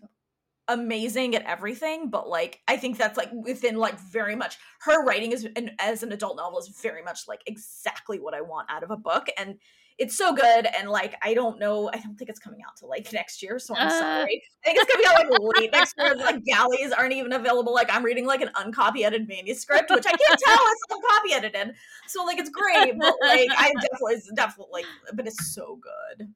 amazing at everything but like i think that's like within like very much her writing is an, as an adult novel is very much like exactly what i want out of a book and it's so good and like i don't know i don't think it's coming out till like next year so i'm Uh. sorry i think it's gonna be out like late next year like galleys aren't even available like i'm reading like an uncopy edited manuscript which i can't tell it's uncopy edited so like it's great but like i definitely it's definitely like but it's so good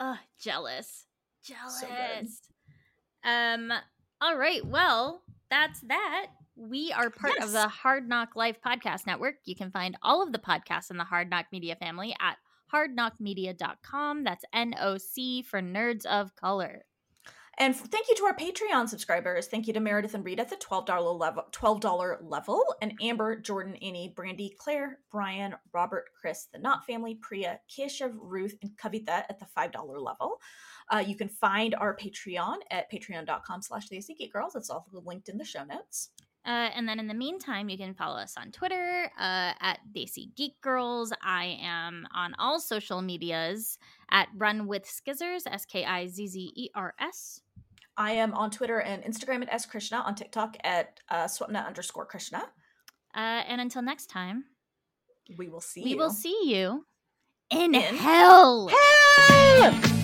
Ugh, jealous. Jealous. So um, all right. Well, that's that. We are part of the Hard NOC Life Podcast Network. You can find all of the podcasts in the Hard NOC Media family at hardknockmedia.com. That's N O C for nerds of color. And thank you to our Patreon subscribers. Thank you to Meredith and Reed at the $12 level, $12 level, and Amber, Jordan, Annie, Brandy, Claire, Brian, Robert, Chris, the Knott family, Priya, Keshav, Ruth, and Kavita at the $5 level. Uh, you can find our Patreon at patreon.com slash the Girls. It's all linked in the show notes. Uh, and then in the meantime, you can follow us on Twitter uh, at Desi Geek Girls. I am on all social medias at Run with Skizzers, S K I Z Z E R S. I am on Twitter and Instagram at S Krishna, on TikTok at uh, Swapna underscore Krishna. Uh, and until next time, We will see we you. will see you in, In hell. Hell!